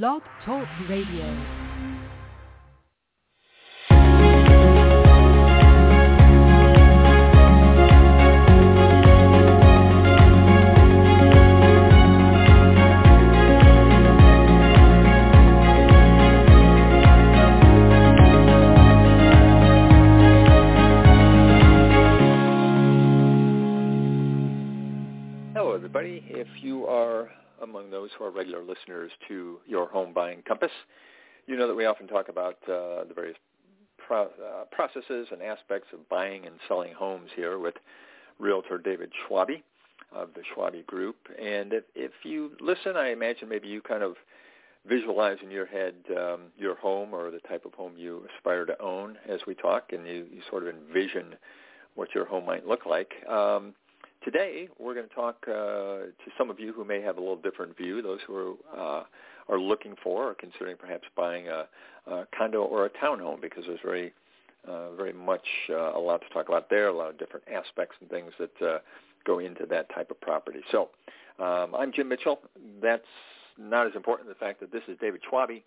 Blog Talk Radio. Among those who are regular listeners to Your Home Buying Compass, you know that we often talk about uh, the various pro- uh, processes and aspects of buying and selling homes here with Realtor David Schwabe of the Schwabe Group. And if, if you listen, I imagine maybe you kind of visualize in your head um, your home or the type of home you aspire to own as we talk, and you, you sort of envision what your home might look like. Um, today, we're going to talk uh, to some of you who may have a little different view, those who are, uh, are looking for or considering perhaps buying a, a condo or a townhome, because there's very, uh, very much uh, a lot to talk about there, a lot of different aspects and things that uh, go into that type of property. So um, I'm Jim Mitchell. That's not as important as the fact that this is David Schwabe.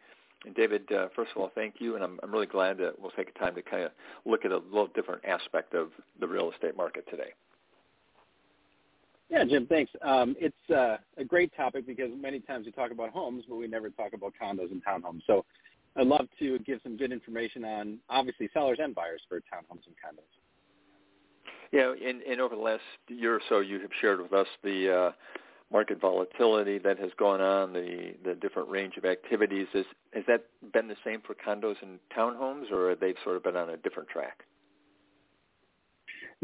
And David, uh, first of all, thank you, and I'm, I'm really glad that we'll take a time to kind of look at a little different aspect of the real estate market today. Yeah, Jim, thanks. Um, it's uh, a great topic because many times we talk about homes, but we never talk about condos and townhomes. So I'd love to give some good information on obviously sellers and buyers for townhomes and condos. Yeah, and, and over the last year or so, you have shared with us the uh, market volatility that has gone on, the the different range of activities. Is, has that been the same for condos and townhomes, or have they sort of been on a different track?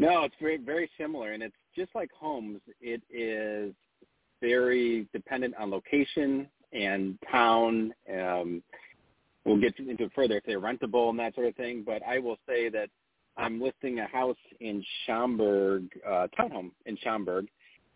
No, it's very very similar, and it's just like homes. It is very dependent on location and town. Um, we'll get into it further if they're rentable and that sort of thing. But I will say that I'm listing a house in Schaumburg, uh, townhome in Schaumburg,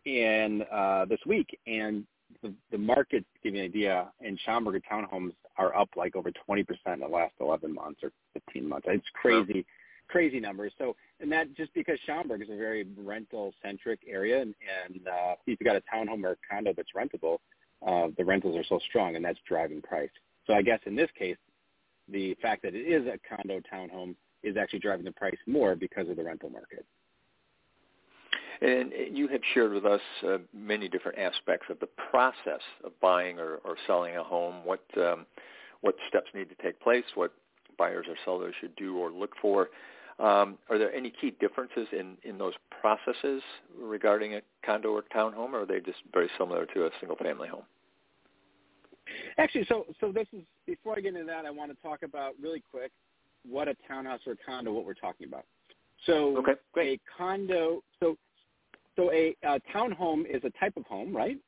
in uh, this week, and the, the market, to give you an idea, in Schaumburg townhomes are up like over 20% in the last 11 months or 15 months. It's crazy, crazy numbers. So, and that just because Schaumburg is a very rental-centric area, and, and uh, if you've got a townhome or a condo that's rentable, uh, the rentals are so strong, and that's driving price. So I guess in this case, the fact that it is a condo townhome is actually driving the price more because of the rental market. And you have shared with us uh, many different aspects of the process of buying or, or selling a home. What um, what steps need to take place? What buyers or sellers should do or look for? Um, are there any key differences in, in those processes regarding a condo or townhome, or are they just very similar to a single-family home? Actually, so so this is before I get into that, I want to talk about really quick what a townhouse or a condo, what we're talking about. So okay, great. a condo, so so a, a townhome is a type of home, right?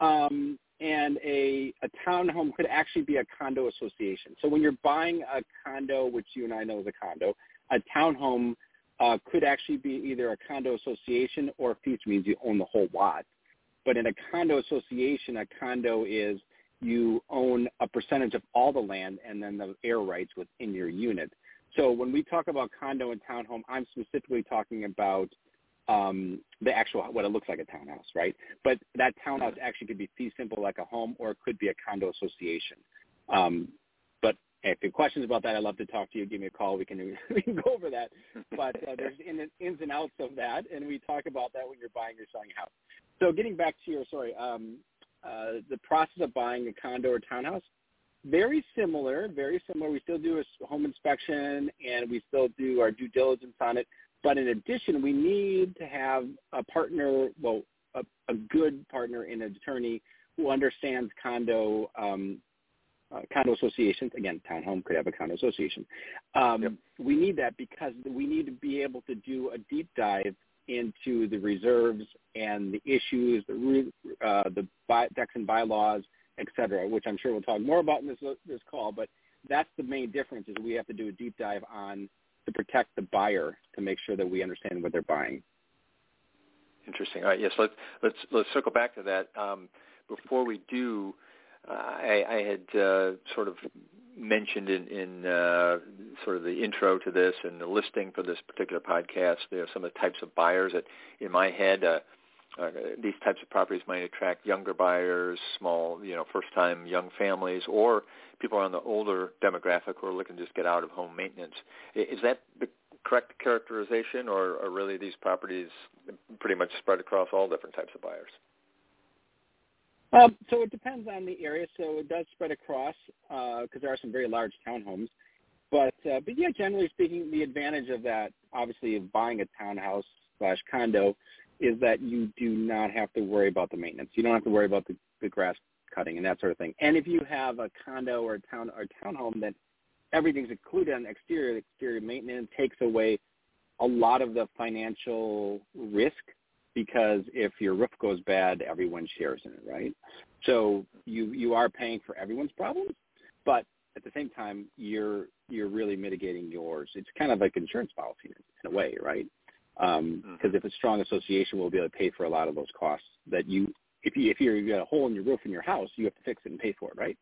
Um, and a, a townhome could actually be a condo association. So when you're buying a condo, which you and I know is a condo, a townhome uh, could actually be either a condo association or a feature means you own the whole lot. But in a condo association, a condo is you own a percentage of all the land and then the air rights within your unit. So when we talk about condo and townhome, I'm specifically talking about um, the actual what it looks like a townhouse, right? But that townhouse actually could be fee simple like a home, or it could be a condo association. Um, but if you have questions about that, I'd love to talk to you. Give me a call. We can we can go over that. But uh, there's in, ins and outs of that, and we talk about that when you're buying or selling a house. So getting back to your sorry, um, uh, the process of buying a condo or townhouse, very similar, very similar. We still do a home inspection and we still do our due diligence on it. But in addition, we need to have a partner, well, a, a good partner in an attorney who understands condo um, uh, condo associations. Again, townhome could have a condo association. Um, Yep. We need that because we need to be able to do a deep dive into the reserves and the issues, the uh, the by, decks and bylaws, et cetera, which I'm sure we'll talk more about in this this call. But that's the main difference is we have to do a deep dive on to protect the buyer to make sure that we understand what they're buying. Interesting. All right. Yes. Let's let's let's circle back to that. Um, before we do, uh, I, I had uh, sort of mentioned in, in uh, sort of the intro to this and the listing for this particular podcast. There are some of the types of buyers that, in my head, uh, these types of properties might attract younger buyers, small, you know, first-time young families, or people on the older demographic who are looking to just get out of home maintenance. Is that the correct characterization, or are really these properties pretty much spread across all different types of buyers? Um, so it depends on the area. So it does spread across because uh, there are some very large townhomes. But uh, but yeah, generally speaking, the advantage of that, obviously, of buying a townhouse slash condo, is that you do not have to worry about the maintenance. You don't have to worry about the, the grass cutting and that sort of thing. And if you have a condo or a town or townhome that everything's included on exterior, exterior maintenance takes away a lot of the financial risk because if your roof goes bad, everyone shares in it, right? So you you are paying for everyone's problems, but at the same time, you're you're really mitigating yours. It's kind of like insurance policy in, in a way, right? Because um, mm-hmm. if a strong association we'll be able to pay for a lot of those costs that you if you if you're, you got a hole in your roof in your house, you have to fix it and pay for it, right?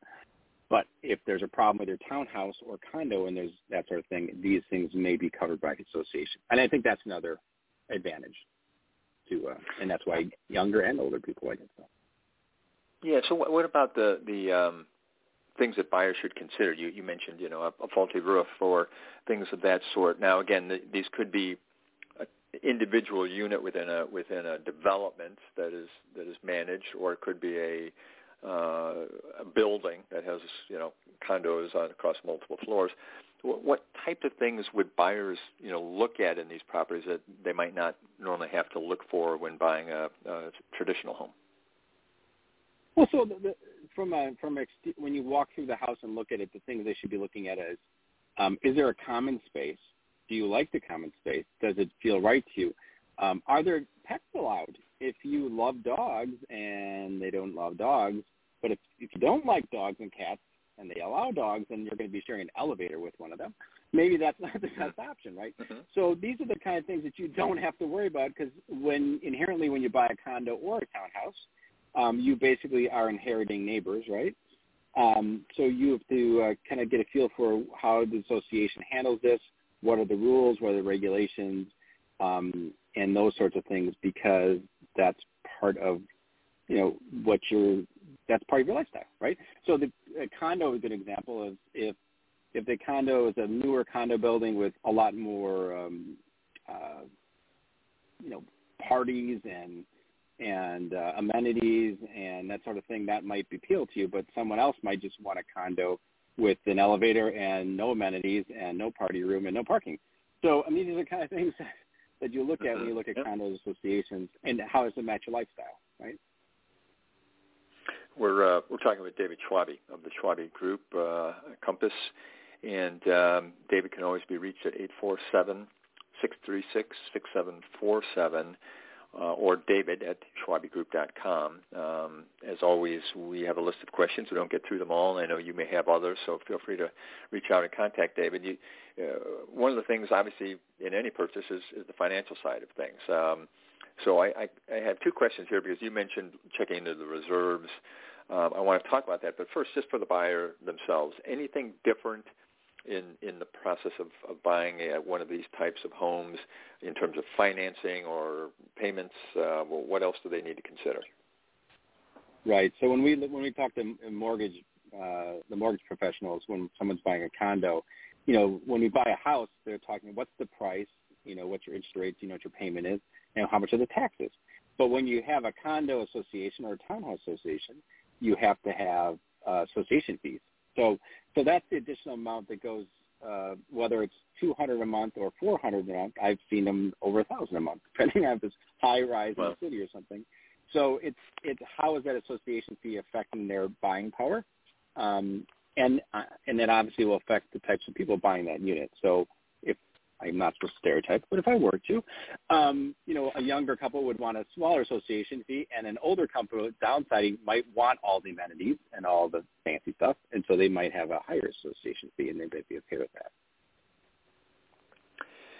But if there's a problem with your townhouse or condo and there's that sort of thing, these things may be covered by association. And I think that's another advantage to, uh, and that's why younger and older people like it. So. Yeah. So what about the the um, things that buyers should consider? You you mentioned you know a, a faulty roof or things of that sort. Now again, the, these could be individual unit within a within a development that is that is managed, or it could be a uh, a building that has you know condos on across multiple floors. What, what type of things would buyers you know look at in these properties that they might not normally have to look for when buying a, a traditional home? Well, so the, the, from a from a, when you walk through the house and look at it, the things they should be looking at is um, is there a common space? Do you like the common space? Does it feel right to you? Um, are there pets allowed? if you love dogs and they don't love dogs, but if if you don't like dogs and cats and they allow dogs, then you're going to be sharing an elevator with one of them. Maybe that's not the best option, right? Mm-hmm. So these are the kind of things that you don't have to worry about because when inherently when you buy a condo or a townhouse, um, you basically are inheriting neighbors, right? Um, so you have to uh, kind of get a feel for how the association handles this. What are the rules? What are the regulations? Um, and those sorts of things because that's part of you know what you're that's part of your lifestyle, right? So the condo is a good example of if if the condo is a newer condo building with a lot more um, uh, you know parties and and uh, amenities and that sort of thing that might appeal to you, but someone else might just want a condo with an elevator and no amenities and no party room and no parking. So I mean, these are the kind of things that you look at when you look at yep. condos associations and how does it match your lifestyle, right? We're uh, we're talking with David Schwabe of the Schwabe Group uh, Compass, and um, David can always be reached at eight four seven six three six six seven four seven uh, or david at schwabegroup.com. Um, as always, we have a list of questions. We don't get through them all. I know you may have others, so feel free to reach out and contact David. You, uh, one of the things, obviously, in any purchase is, is the financial side of things. Um, so I, I, I have two questions here because you mentioned checking into the reserves. Um, I want to talk about that, but first, just for the buyer themselves, anything different – in in the process of, of buying a, one of these types of homes in terms of financing or payments? Uh, well, what else do they need to consider? Right. So when we when we talk to mortgage uh, the mortgage professionals when someone's buying a condo, you know, when you buy a house, they're talking what's the price, you know, what's your interest rate, you know what your payment is, and how much are the taxes. But when you have a condo association or a townhouse association, you have to have uh, association fees. So so that's the additional amount that goes uh, whether it's 200 a month or 400 a month. I've seen them over a thousand a month, depending on if it's high rise in the city or something. So it's it's how is that association fee affecting their buying power, um, and uh, and that obviously will affect the types of people buying that unit. So I'm not to stereotype, but if I were to, um, you know, a younger couple would want a smaller association fee, and an older couple downsizing might want all the amenities and all the fancy stuff, and so they might have a higher association fee, and they might be okay with that.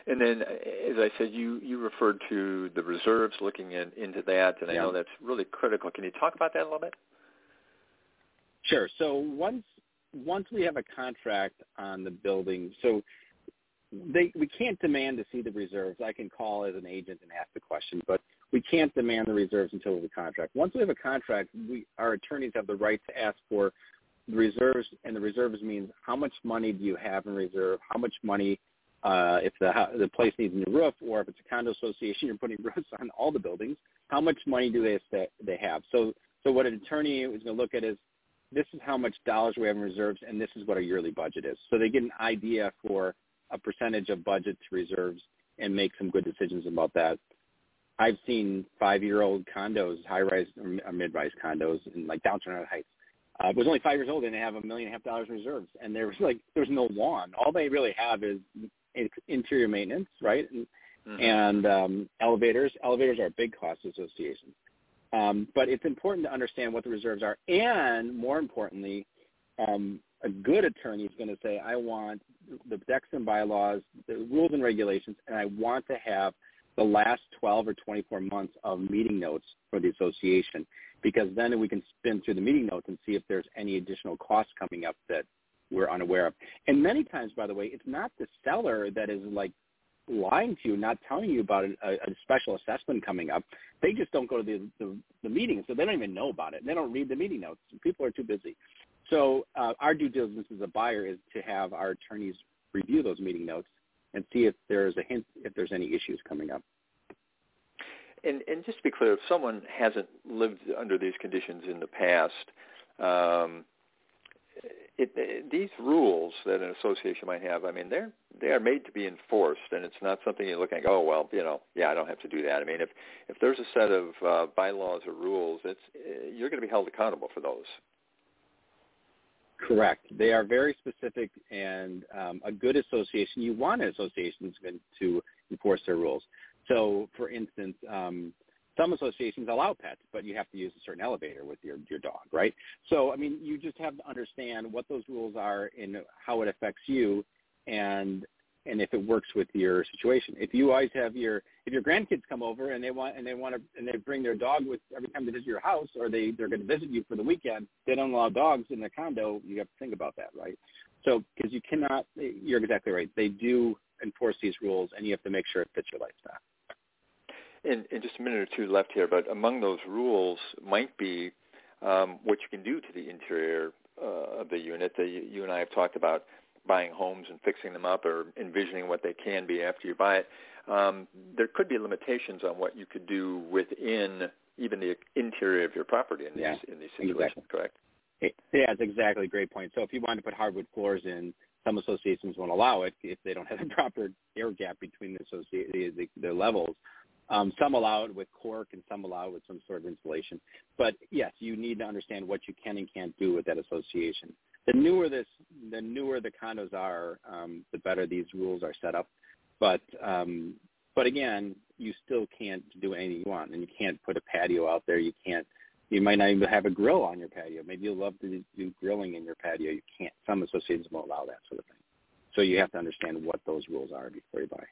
And then, as I said, you, you referred to the reserves, looking in, into that, and I yeah. know that's really critical. Can you talk about that a little bit? Sure. So once once we have a contract on the building, so they we can't demand to see the reserves. I can call as an agent and ask the question, but we can't demand the reserves until we have a contract. Once we have a contract, we, our attorneys have the right to ask for the reserves, and the reserves means how much money do you have in reserve, how much money uh, if the the place needs a new roof, or if it's a condo association, you're putting roofs on all the buildings. How much money do they they have? So so what an attorney is going to look at is this is how much dollars we have in reserves, and this is what our yearly budget is. So they get an idea for a percentage of budget to reserves and make some good decisions about that. I've seen five-year-old condos, high-rise or mid-rise condos in like downtown Heights. Uh, it was only five years old and they have a million and a half dollars in reserves, and there was like there's no lawn. All they really have is interior maintenance, right? And, mm-hmm. and um, elevators. Elevators are a big cost association. Um, but it's important to understand what the reserves are, and more importantly, um, a good attorney is going to say, I want the decks and bylaws, the rules and regulations, and I want to have the last 12 or 24 months of meeting notes for the association because then we can spin through the meeting notes and see if there's any additional costs coming up that we're unaware of. And many times, by the way, it's not the seller that is like lying to you, not telling you about a, a special assessment coming up. They just don't go to the, the, the meeting, so they don't even know about it. They don't read the meeting notes. People are too busy. So uh, our due diligence as a buyer is to have our attorneys review those meeting notes and see if there's a hint if there's any issues coming up. And, and just to be clear, if someone hasn't lived under these conditions in the past, um, it, it, these rules that an association might have, I mean, they're they are made to be enforced, and it's not something you look at. Oh well, you know, yeah, I don't have to do that. I mean, if if there's a set of uh, bylaws or rules, it's you're going to be held accountable for those. Correct. They are very specific, and um, a good association, you want an association to enforce their rules. So, for instance, um, some associations allow pets, but you have to use a certain elevator with your your dog, right? So, I mean, you just have to understand what those rules are and how it affects you, and and if it works with your situation. If you always have your if your grandkids come over and they want and they want to and they bring their dog with every time they visit your house or they they're going to visit you for the weekend, they don't allow dogs in the condo. You have to think about that, right? So because you cannot, you're exactly right. They do enforce these rules, and you have to make sure it fits your lifestyle in, in just a minute or two left here, but among those rules might be um, what you can do to the interior uh, of the unit. The, you and I have talked about buying homes and fixing them up or envisioning what they can be after you buy it. Um, there could be limitations on what you could do within even the interior of your property in these yeah, in these situations. Exactly. Correct? Yeah, that's exactly a great point. So if you want to put hardwood floors in, some associations won't allow it if they don't have a proper air gap between the, associ- the, the, the levels. Um, some allow it with cork and some allow it with some sort of insulation. But yes, you need to understand what you can and can't do with that association. The newer this, the newer the condos are, um, the better these rules are set up. But um, but again, you still can't do anything you want, and you can't put a patio out there. You can't. You might not even have a grill on your patio. Maybe you love to do grilling in your patio. You can't. Some associations won't allow that sort of thing. So you have to understand what those rules are before you buy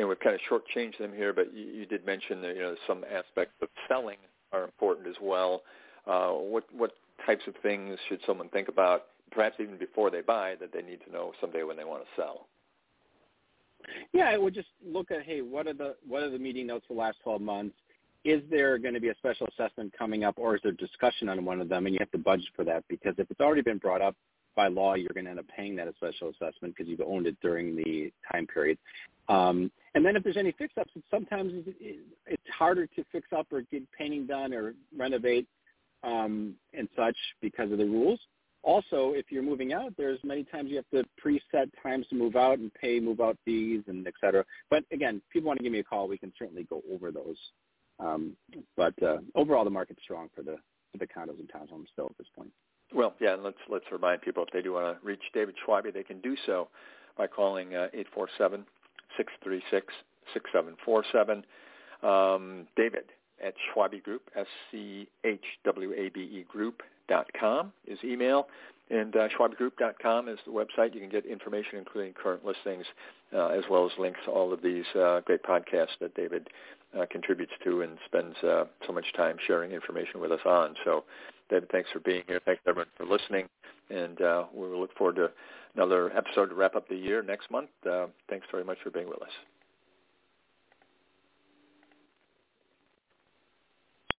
know, we've kind of shortchanged them here, but you, you did mention that you know some aspects of selling are important as well. Uh, what what types of things should someone think about, perhaps even before they buy, that they need to know someday when they want to sell? Yeah, I would just look at hey, what are the what are the meeting notes for the last 12 months? Is there going to be a special assessment coming up, or is there discussion on one of them, and you have to budget for that because if it's already been brought up by law, you're going to end up paying that special assessment because you've owned it during the time period. Um, and then if there's any fix-ups, sometimes it's harder to fix up or get painting done or renovate um, and such because of the rules. Also, if you're moving out, there's many times you have to preset times to move out and pay move-out fees and et cetera. But again, if people want to give me a call, we can certainly go over those. Um, but uh, overall, the market's strong for the for the condos and townhomes still at this point. Well, yeah, and let's let's remind people if they do want to reach David Schwabe, they can do so by calling uh, eight four seven six three six six seven four seven. Um, David at Schwabe Group, S-C-H-W-A-B-E Group dot com is email, and uh, schwabegroup.com is the website. You can get information, including current listings, uh, as well as links to all of these uh, great podcasts that David uh, contributes to and spends uh, so much time sharing information with us on. So David, thanks for being here. Thanks everyone for listening, and uh, we will look forward to another episode to wrap up the year next month. Uh, thanks very much for being with us.